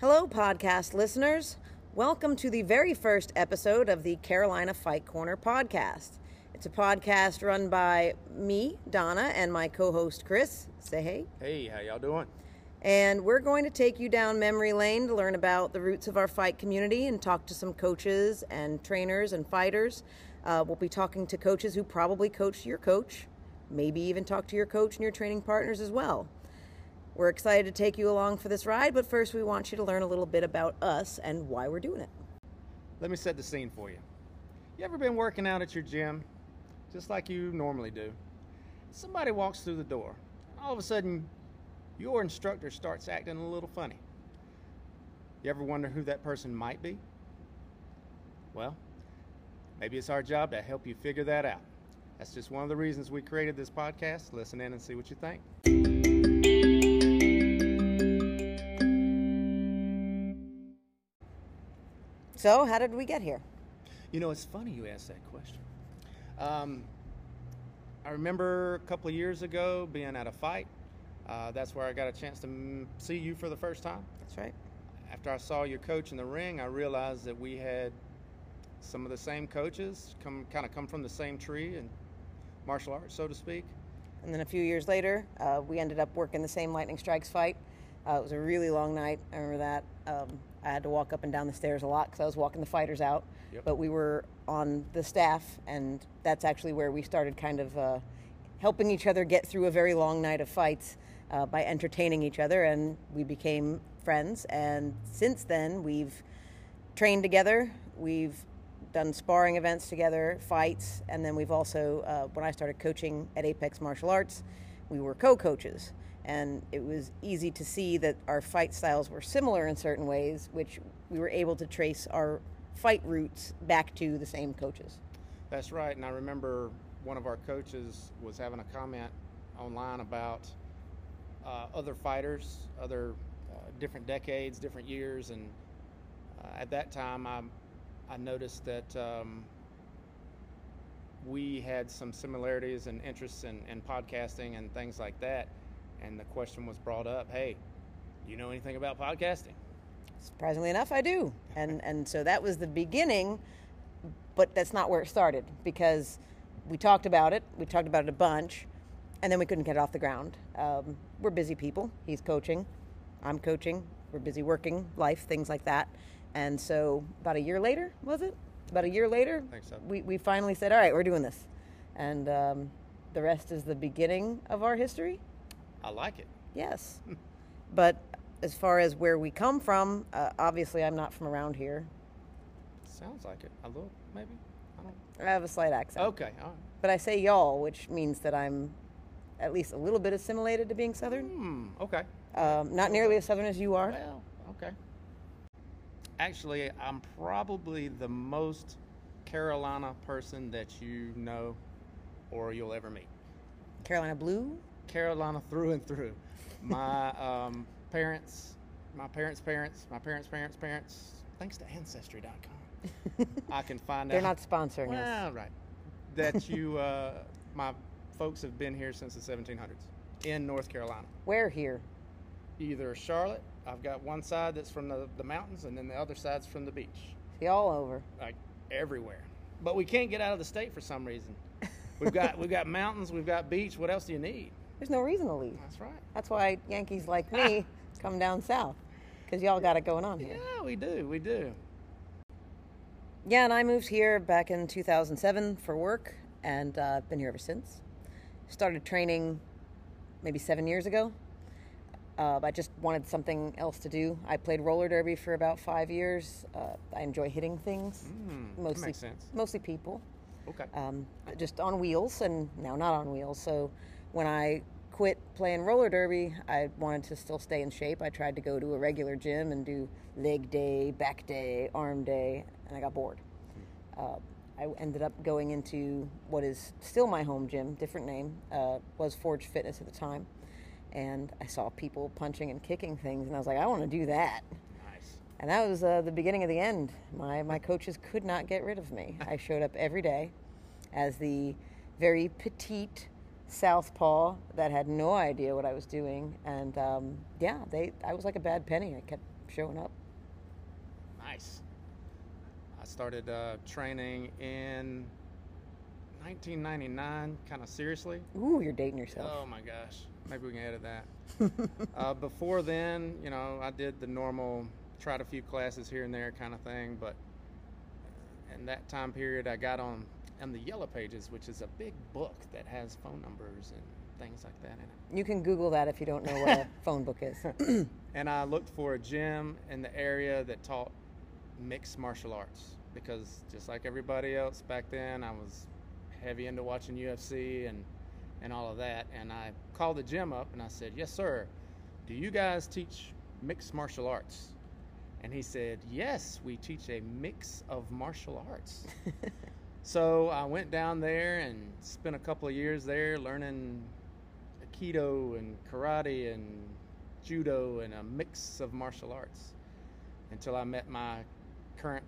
Hello, podcast listeners. Welcome to the very first episode of the Carolina Fight Corner podcast. It's a podcast run by me, Donna, and my co host, Chris. Say hey. Hey, how y'all doing? And we're going to take you down memory lane to learn about the roots of our fight community and talk to some coaches and trainers and fighters. Uh, we'll be talking to coaches who probably coached your coach, maybe even talk to your coach and your training partners as well. We're excited to take you along for this ride, but first we want you to learn a little bit about us and why we're doing it. Let me set the scene for you. You ever been working out at your gym, just like you normally do? Somebody walks through the door. All of a sudden, your instructor starts acting a little funny. You ever wonder who that person might be? Well, maybe it's our job to help you figure that out. That's just one of the reasons we created this podcast. Listen in and see what you think. So, how did we get here? You know, it's funny you asked that question. Um, I remember a couple of years ago being at a fight. Uh, that's where I got a chance to m- see you for the first time. That's right. After I saw your coach in the ring, I realized that we had some of the same coaches, come kind of come from the same tree and martial arts, so to speak. And then a few years later, uh, we ended up working the same Lightning Strikes fight. Uh, it was a really long night. I remember that. Um, I had to walk up and down the stairs a lot because I was walking the fighters out. Yep. But we were on the staff, and that's actually where we started kind of uh, helping each other get through a very long night of fights uh, by entertaining each other, and we became friends. And since then, we've trained together. We've done sparring events together, fights, and then we've also, uh, when I started coaching at Apex Martial Arts, we were co coaches. And it was easy to see that our fight styles were similar in certain ways, which we were able to trace our fight roots back to the same coaches. That's right. And I remember one of our coaches was having a comment online about uh, other fighters, other uh, different decades, different years, and uh, at that time, I I noticed that um, we had some similarities and interests in, in podcasting and things like that. And the question was brought up, "Hey, do you know anything about podcasting?" Surprisingly enough, I do. And and so that was the beginning, but that's not where it started because we talked about it. We talked about it a bunch, and then we couldn't get it off the ground. Um, we're busy people. He's coaching, I'm coaching. We're busy working, life, things like that. And so about a year later, was it? About a year later, so. we, we finally said, all right, we're doing this. And um, the rest is the beginning of our history. I like it. Yes. but as far as where we come from, uh, obviously I'm not from around here. Sounds like it. A little, maybe. I don't. I have a slight accent. Okay. All right. But I say y'all, which means that I'm at least a little bit assimilated to being Southern. Hmm. Okay. Um, not nearly as Southern as you are. Well, okay. Actually, I'm probably the most Carolina person that you know or you'll ever meet. Carolina Blue. Carolina through and through. My um, parents, my parents' parents, my parents' parents' parents, thanks to Ancestry.com, I can find out They're not sponsoring us. Well, right. That you, uh, my folks have been here since the 1700s in North Carolina. Where here? Either Charlotte, I've got one side that's from the, the mountains, and then the other side's from the beach. See, all over. like everywhere. But we can't get out of the state for some reason. We've got we've got mountains, we've got beach. What else do you need? There's no reason to leave. That's right. That's why Yankees like me come down south because y'all got it going on here. Yeah, we do. We do. Yeah, and I moved here back in 2007 for work, and uh, been here ever since. Started training maybe seven years ago. Uh, I just wanted something else to do. I played roller derby for about five years. Uh, I enjoy hitting things, Mm, that mostly makes sense. mostly people, Okay. um, just on wheels, and now not on wheels. So when I quit playing roller derby, I wanted to still stay in shape. I tried to go to a regular gym and do leg day, back day, arm day, and I got bored. Uh, I ended up going into what is still my home gym, different name, uh, was Forge Fitness at the time. And I saw people punching and kicking things, and I was like, I want to do that. Nice. And that was uh, the beginning of the end. My, my coaches could not get rid of me. I showed up every day as the very petite southpaw that had no idea what I was doing. And um, yeah, they I was like a bad penny. I kept showing up. Nice. I started uh, training in 1999, kind of seriously. Ooh, you're dating yourself. Oh my gosh. Maybe we can edit that. uh, before then, you know, I did the normal, tried a few classes here and there kind of thing, but in that time period, I got on on the Yellow Pages, which is a big book that has phone numbers and things like that in it. You can Google that if you don't know what a phone book is. And I looked for a gym in the area that taught mixed martial arts because just like everybody else back then, I was heavy into watching UFC and and all of that. And I called the gym up and I said, "Yes, sir. Do you guys teach mixed martial arts?" And he said, "Yes, we teach a mix of martial arts." so I went down there and spent a couple of years there learning Aikido and karate and judo and a mix of martial arts until I met my current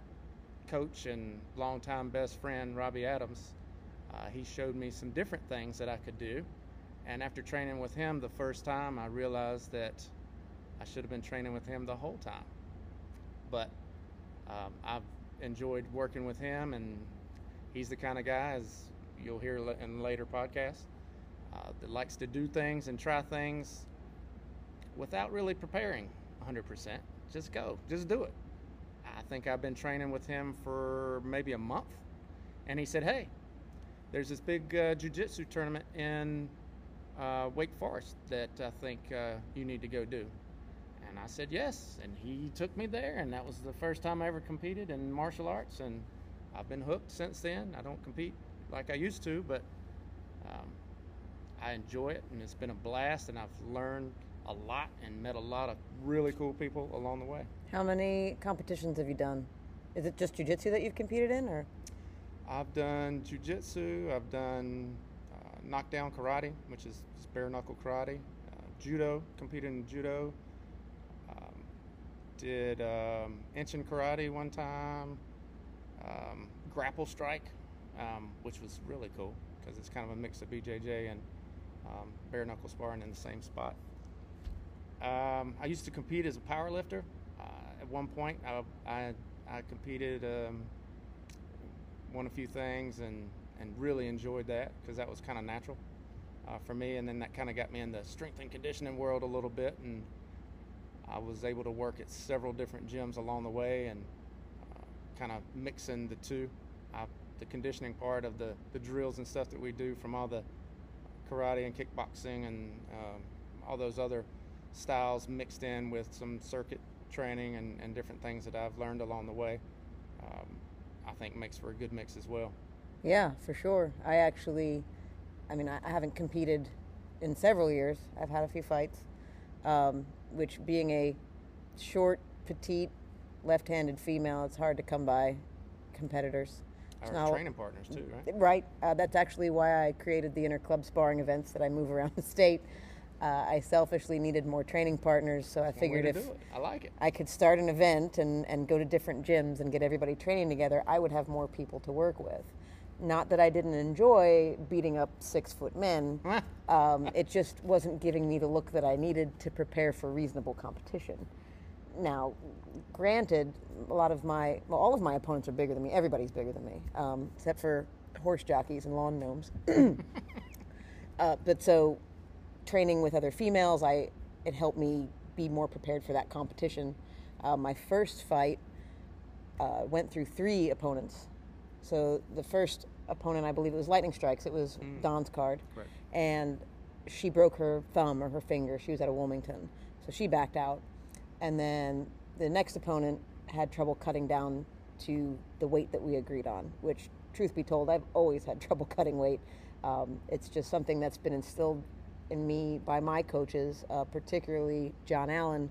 coach and longtime best friend, Robbie Adams. Uh, he showed me some different things that I could do. And after training with him the first time, I realized that I should have been training with him the whole time. But um, I've enjoyed working with him, and he's the kind of guy, as you'll hear in later podcasts, uh, that likes to do things and try things without really preparing 100%. Just go, just do it. I think I've been training with him for maybe a month, and he said, "Hey, there's this big uh, jujitsu tournament in uh, Wake Forest that I think uh, you need to go do." And I said yes, and he took me there, and that was the first time I ever competed in martial arts, and I've been hooked since then. I don't compete like I used to, but um, I enjoy it, and it's been a blast, and I've learned a lot and met a lot of really cool people along the way. How many competitions have you done? Is it just jujitsu that you've competed in, or I've done jujitsu, I've done uh, knockdown karate, which is bare knuckle karate, uh, judo, competed in judo, um, did um, Enshin karate one time, um, grapple strike, um, which was really cool because it's kind of a mix of BJJ and um, bare knuckle sparring in the same spot. Um, I used to compete as a power lifter. Uh, at one point, I, I, I competed, um, won a few things, and, and really enjoyed that because that was kind of natural uh, for me. And then that kind of got me in the strength and conditioning world a little bit. And I was able to work at several different gyms along the way and kind of mixing the two. I, the conditioning part of the, the drills and stuff that we do from all the karate and kickboxing and um, all those other styles mixed in with some circuit training and, and different things that I've learned along the way, um, I think makes for a good mix as well. Yeah, for sure. I actually, I mean, I haven't competed in several years. I've had a few fights, um, which being a short, petite, left-handed female, it's hard to come by competitors. It's Our training partners too, right? Right. Uh, that's actually why I created the inner club sparring events that I move around the state. Uh, I selfishly needed more training partners, so I figured if. I like it. I could start an event and, and go to different gyms and get everybody training together, I would have more people to work with. Not that I didn't enjoy beating up six foot men, um, it just wasn't giving me the look that I needed to prepare for reasonable competition. Now, granted, a lot of my, well, all of my opponents are bigger than me. Everybody's bigger than me, um, except for horse jockeys and lawn gnomes. uh, but so, training with other females, I it helped me be more prepared for that competition. Uh, my first fight uh, went through three opponents. So the first opponent, I believe it was Lightning Strikes. It was Don's card, Correct. and she broke her thumb or her finger. She was at a Wilmington, so she backed out. And then the next opponent had trouble cutting down to the weight that we agreed on. Which, truth be told, I've always had trouble cutting weight. Um, it's just something that's been instilled in me by my coaches, uh, particularly John Allen.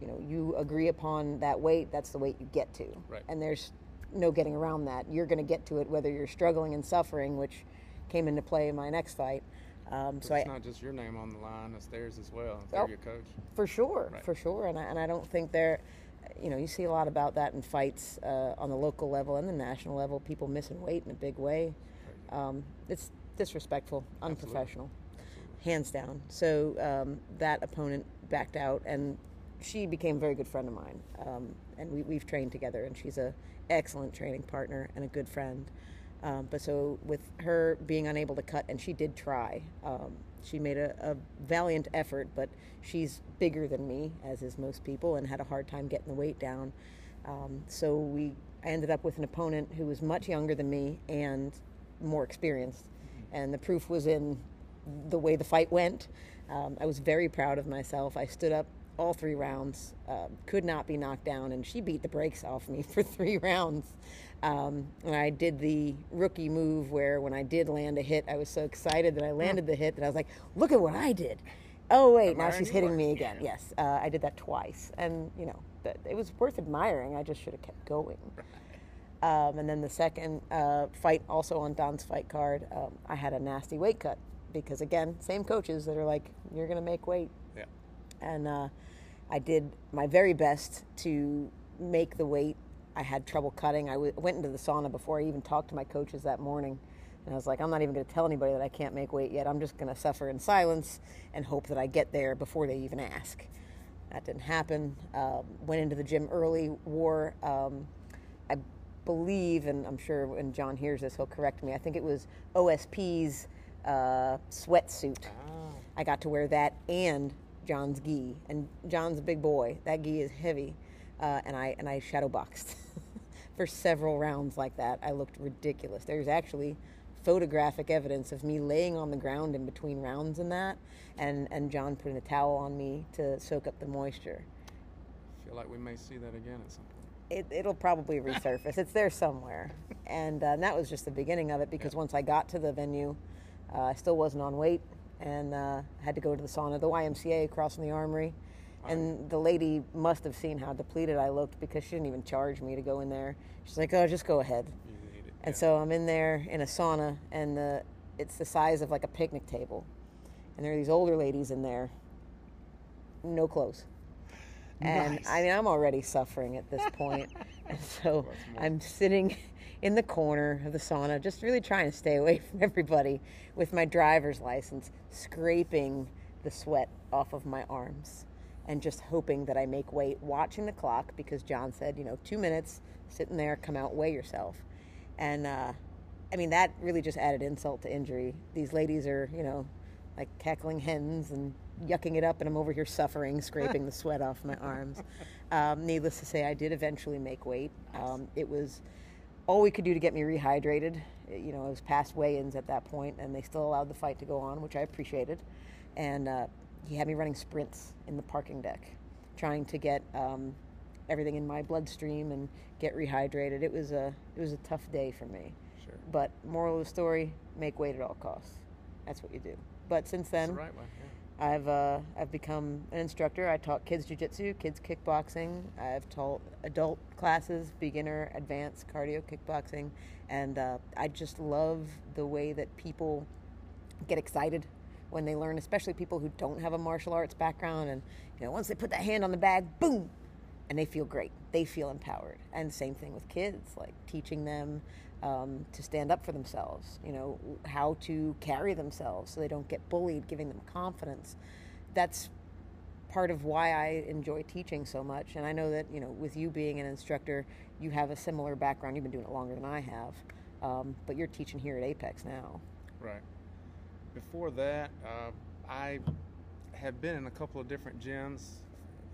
You know, you agree upon that weight, that's the weight you get to. Right. And there's no getting around that. You're going to get to it whether you're struggling and suffering, which came into play in my next fight. Um, so it's I, not just your name on the line; it's theirs as well. Oh. they're your coach. for sure, Right. for sure, and I, and I don't think there, you know, you see a lot about that in fights uh, on the local level and the national level. People missing weight in a big way. Um, it's disrespectful, unprofessional, hands down. So um, that opponent backed out, and she became a very good friend of mine, um, and we, we've trained together. And she's a excellent training partner and a good friend. Um, but so with her being unable to cut, and she did try. Um, she made a, a, valiant effort, but she's bigger than me, as is most people, and had a hard time getting the weight down. Um, so we I ended up with an opponent who was much younger than me and more experienced, and the proof was in the way the fight went. Um, I was very proud of myself. I stood up all three rounds, uh, could not be knocked down, and she beat the brakes off me for three rounds. Um, and I did the rookie move where when I did land a hit, I was so excited that I landed the hit that I was like, look at what I did. Oh, wait, now she's hitting me again. Yes, uh, I did that twice. And, you know, it was worth admiring. I just should have kept going. Um, and then the second uh, fight, also on Don's fight card, um, I had a nasty weight cut because, again, same coaches that are like, you're going to make weight. And uh, I did my very best to make the weight I had trouble cutting. I w- went into the sauna before I even talked to my coaches that morning. And I was like, I'm not even going to tell anybody that I can't make weight yet. I'm just going to suffer in silence and hope that I get there before they even ask. That didn't happen. Um, went into the gym early, wore, um, I believe, and I'm sure when John hears this, he'll correct me. I think it was OSP's uh, sweatsuit. Oh. I got to wear that and John's gi. And John's a big boy. That gi is heavy uh, and I and I shadow boxed for several rounds like that. I looked ridiculous. There's actually photographic evidence of me laying on the ground in between rounds and that, and and John putting a towel on me to soak up the moisture. I feel like we may see that again at some point. It, it'll probably resurface. it's there somewhere, and, uh, and, that was just the beginning of it. Because once I got to the venue, uh, I still wasn't on weight, and uh, had to go to the sauna, the YMCA across from the Armory and the lady must have seen how depleted I looked because she didn't even charge me to go in there. She's like, "Oh, just go ahead." And so I'm in there in a sauna, and the it's the size of like a picnic table, and there are these older ladies in there, no clothes. And. I mean, I'm already suffering at this point. and so I'm sitting in the corner of the sauna, just really trying to stay away from everybody with my driver's license, scraping the sweat off of my arms and just hoping that I make weight, watching the clock because John said, you know, two minutes, sitting there, come out, weigh yourself. And uh, I mean, that really just added insult to injury. These ladies are, you know, like cackling hens and yucking it up, and I'm over here suffering, scraping the sweat off my arms. Um, needless to say, I did eventually make weight. Um, it was all we could do to get me rehydrated. You know, it was past weigh ins at that point, and they still allowed the fight to go on, which I appreciated. And uh, he had me running sprints in the parking deck, trying to get um, everything in my bloodstream and get rehydrated. It was a it was a tough day for me. Sure. But moral of the story: make weight at all costs. That's what you do. But since then, the right. I've uh, I've become an instructor. I taught kids jujitsu, kids kickboxing. I've taught adult classes, beginner, advanced cardio kickboxing, and uh, I just love the way that people get excited when they learn, especially people who don't have a martial arts background. And you know, once they put that hand on the bag, boom, and they feel great. They feel empowered. And same thing with kids, like teaching them um, to stand up for themselves. You know, how to carry themselves so they don't get bullied, giving them confidence. That's part of why I enjoy teaching so much. And I know that you know, with you being an instructor, you have a similar background. You've been doing it longer than I have, um, but you're teaching here at Apex now. Right before that, uh, I have been in a couple of different gyms.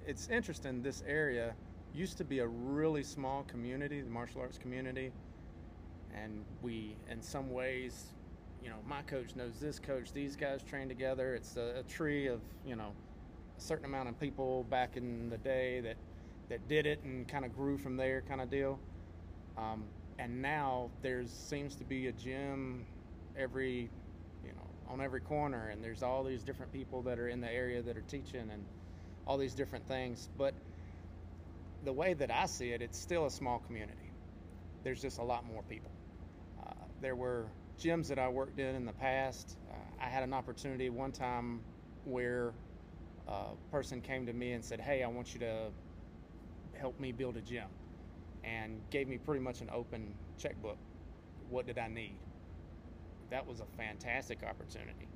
It's interesting, this area used to be a really small community, the martial arts community. And we, in some ways, you know, my coach knows this coach, these guys train together. It's a, a tree of, you know, a certain amount of people back in the day that, that did it and kind of grew from there kind of deal. Um, and now there seems to be a gym every you know, on every corner, and there's all these different people that are in the area that are teaching and all these different things. But the way that I see it, it's still a small community. There's just a lot more people. There were gyms that I worked in in the past. Uh, I had an opportunity one time where a person came to me and said, Hey, I want you to help me build a gym, and gave me pretty much an open checkbook. What did I need? that was a fantastic opportunity.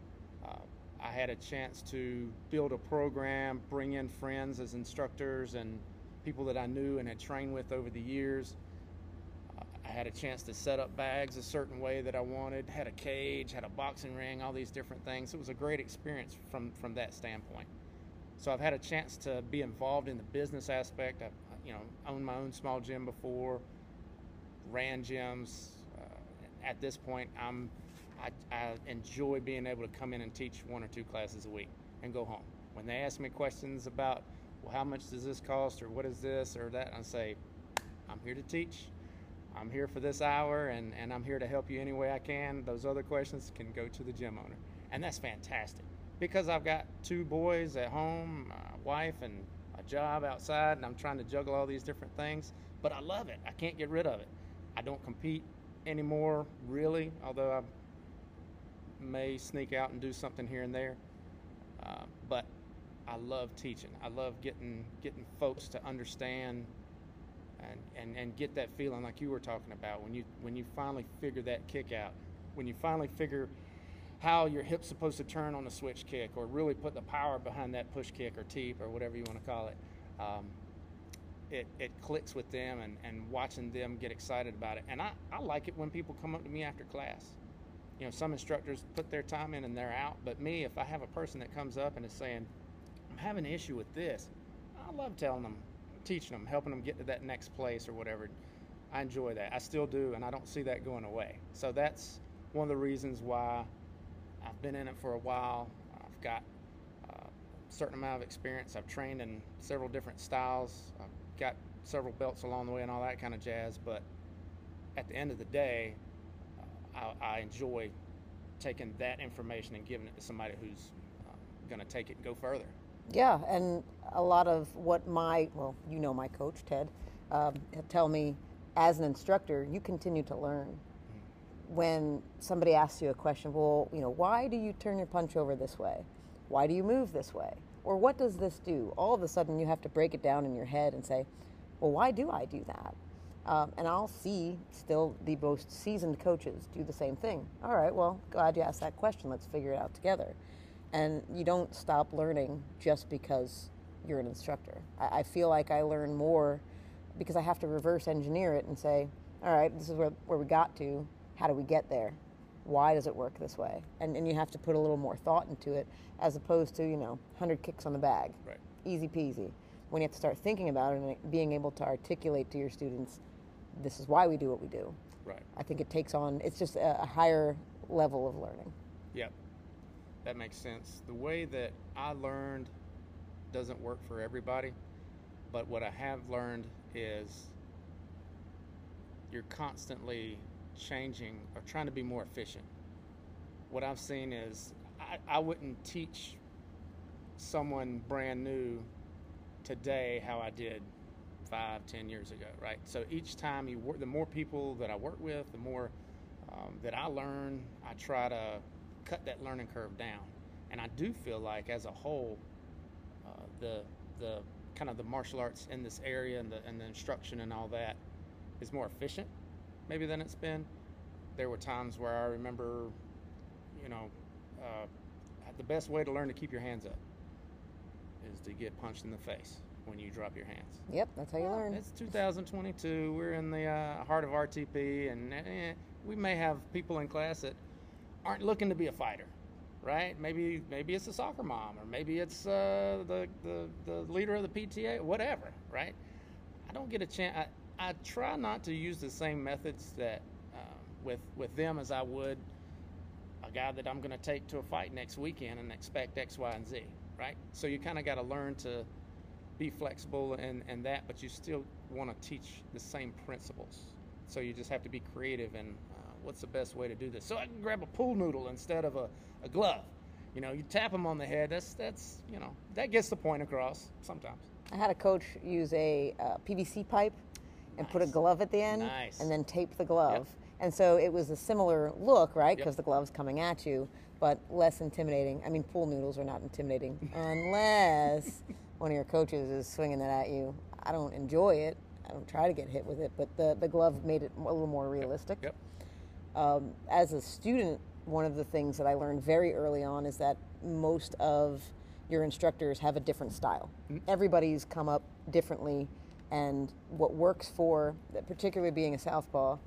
Uh, I had a chance to build a program, bring in friends as instructors and people that I knew and had trained with over the years. I had a chance to set up bags a certain way that I wanted, had a cage, had a boxing ring, all these different things. It was a great experience from, from that standpoint. So I've had a chance to be involved in the business aspect. I've, you know, owned my own small gym before, ran gyms. Uh, at this point, I'm I, I enjoy being able to come in and teach one or two classes a week and go home. When they ask me questions about, well, how much does this cost or what is this or that, I say, I'm here to teach. I'm here for this hour and, and I'm here to help you any way I can. Those other questions can go to the gym owner. And that's fantastic because I've got two boys at home, a wife, and a job outside, and I'm trying to juggle all these different things. But I love it. I can't get rid of it. I don't compete anymore, really, although I may sneak out and do something here and there. Uh, but I love teaching. I love getting getting folks to understand and, and, and get that feeling like you were talking about when you when you finally figure that kick out, when you finally figure how your hip's supposed to turn on a switch kick, or really put the power behind that push kick or teep or whatever you want to call it. Um, it, it clicks with them and, and watching them get excited about it. And I, I like it when people come up to me after class you know, some instructors put their time in and they're out. But me, if I have a person that comes up and is saying, I'm having an issue with this, I love telling them, teaching them, helping them get to that next place or whatever. I enjoy that. I still do, and I don't see that going away. So that's one of the reasons why I've been in it for a while. I've got uh, a certain amount of experience. I've trained in several different styles. I've got several belts along the way and all that kind of jazz. But at the end of the day, I, I enjoy taking that information and giving it to somebody who's uh, going to take it and go further. Yeah, and a lot of what my, well, you know my coach, Ted, um, tell me as an instructor, you continue to learn. Mm-hmm. When somebody asks you a question, well, you know, why do you turn your punch over this way? Why do you move this way? Or what does this do? All of a sudden, you have to break it down in your head and say, well, why do I do that? Um, and I'll see still the most seasoned coaches do the same thing. All right, well, glad you asked that question. Let's figure it out together. And you don't stop learning just because you're an instructor. I, I feel like I learn more because I have to reverse engineer it and say, all right, this is where, where we got to. How do we get there? Why does it work this way? And, and you have to put a little more thought into it as opposed to, you know, 100 kicks on the bag. Right. Easy peasy. When you have to start thinking about it and being able to articulate to your students this is why we do what we do. Right. I think it takes on, it's just a, a higher level of learning. Yep. That makes sense. The way that I learned doesn't work for everybody, but what I have learned is you're constantly changing or trying to be more efficient. What I've seen is I, I wouldn't teach someone brand new today how I did five, ten years ago, right? So each time you work, the more people that I work with, the more um, that I learn, I try to cut that learning curve down. And I do feel like, as a whole, uh, the the kind of the martial arts in this area and the and the instruction and all that is more efficient, maybe than it's been. There were times where I remember, you know, uh, the best way to learn to keep your hands up is to get punched in the face when you drop your hands. Yep, that's how you well, learn. It's 2022. We're in the uh, heart of RTP, and eh, we may have people in class that aren't looking to be a fighter, right? Maybe maybe it's a soccer mom, or maybe it's uh, the, the the leader of the PTA, whatever, right? I don't get a chance. I, I try not to use the same methods that uh, with with them as I would a guy that I'm going to take to a fight next weekend and expect X, Y, and Z, right? So you kind of got to learn to be flexible and, and that, but you still want to teach the same principles. So you just have to be creative and what's the best way to do this. So I can grab a pool noodle instead of a, a glove. You know, you tap them on the head. That's that's you know that gets the point across sometimes. I had a coach use a uh, PVC pipe and nice. put a glove at the end, nice. and then tape the glove. Yep. And so it was a similar look, right? Because yep. the glove's coming at you, but less intimidating. I mean, pool noodles are not intimidating unless one of your coaches is swinging it at you. I don't enjoy it. I don't try to get hit with it, but the, the glove made it a little more realistic. Yep. Um, as a student, one of the things that I learned very early on is that most of your instructors have a different style. Everybody's come up differently, and what works for, particularly being a southpaw,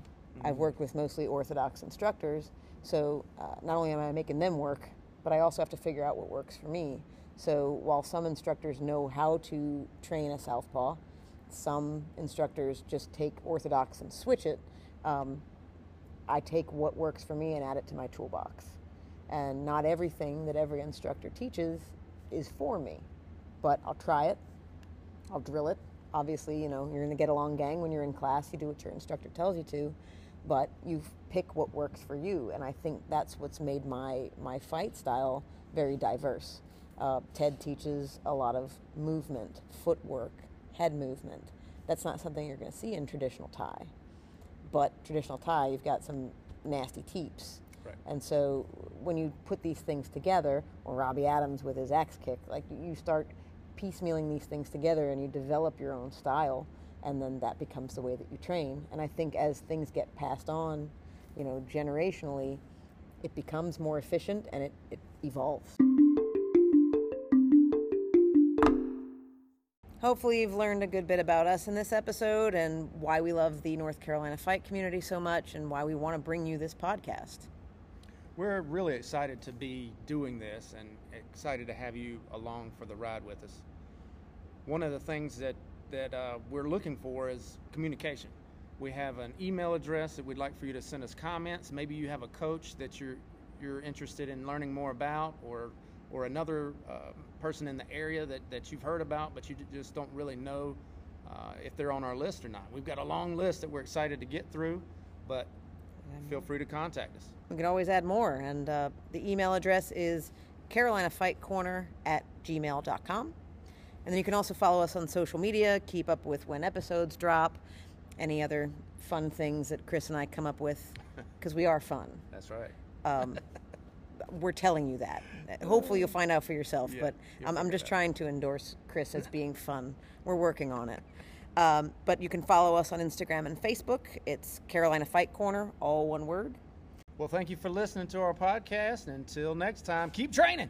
I've worked with mostly orthodox instructors. So uh, not only am I making them work, but I also have to figure out what works for me. So while some instructors know how to train a southpaw, some instructors just take orthodox and switch it. Um, I take what works for me and add it to my toolbox. And not everything that every instructor teaches is for me, but I'll try it. I'll drill it. Obviously, you know, you're in a get along gang when you're in class, you do what your instructor tells you to, but you pick what works for you. And I think that's what's made my, my fight style very diverse. Uh, Ted teaches a lot of movement, footwork, head movement. That's not something you're going to see in traditional Thai. But traditional Thai, you've got some nasty teeps. Right. And so when you put these things together, or Robbie Adams with his axe kick, like you start piecemealing these things together and you develop your own style, and then that becomes the way that you train. And I think as things get passed on, you know, generationally, it becomes more efficient and it, it evolves. Hopefully, you've learned a good bit about us in this episode and why we love the North Carolina fight community so much and why we want to bring you this podcast. We're really excited to be doing this and excited to have you along for the ride with us. One of the things that, that uh, we're looking for is communication. We have an email address that we'd like for you to send us comments. Maybe you have a coach that you're, you're interested in learning more about or or another uh, person in the area that, that you've heard about, but you just don't really know uh, if they're on our list or not. We've got a long list that we're excited to get through, but feel free to contact us. We can always add more, and uh, the email address is carolinafightcorner at gmail.com. And then you can also follow us on social media, keep up with when episodes drop, any other fun things that Chris and I come up with, because we are fun. That's right. Um, we're telling you that. Hopefully, you'll find out for yourself. Yeah, but I'm, I'm just trying to endorse Chris as being fun. We're working on it. Um, but you can follow us on Instagram and Facebook. It's Carolina Fight Corner, all one word. Well, thank you for listening to our podcast. And until next time, keep training.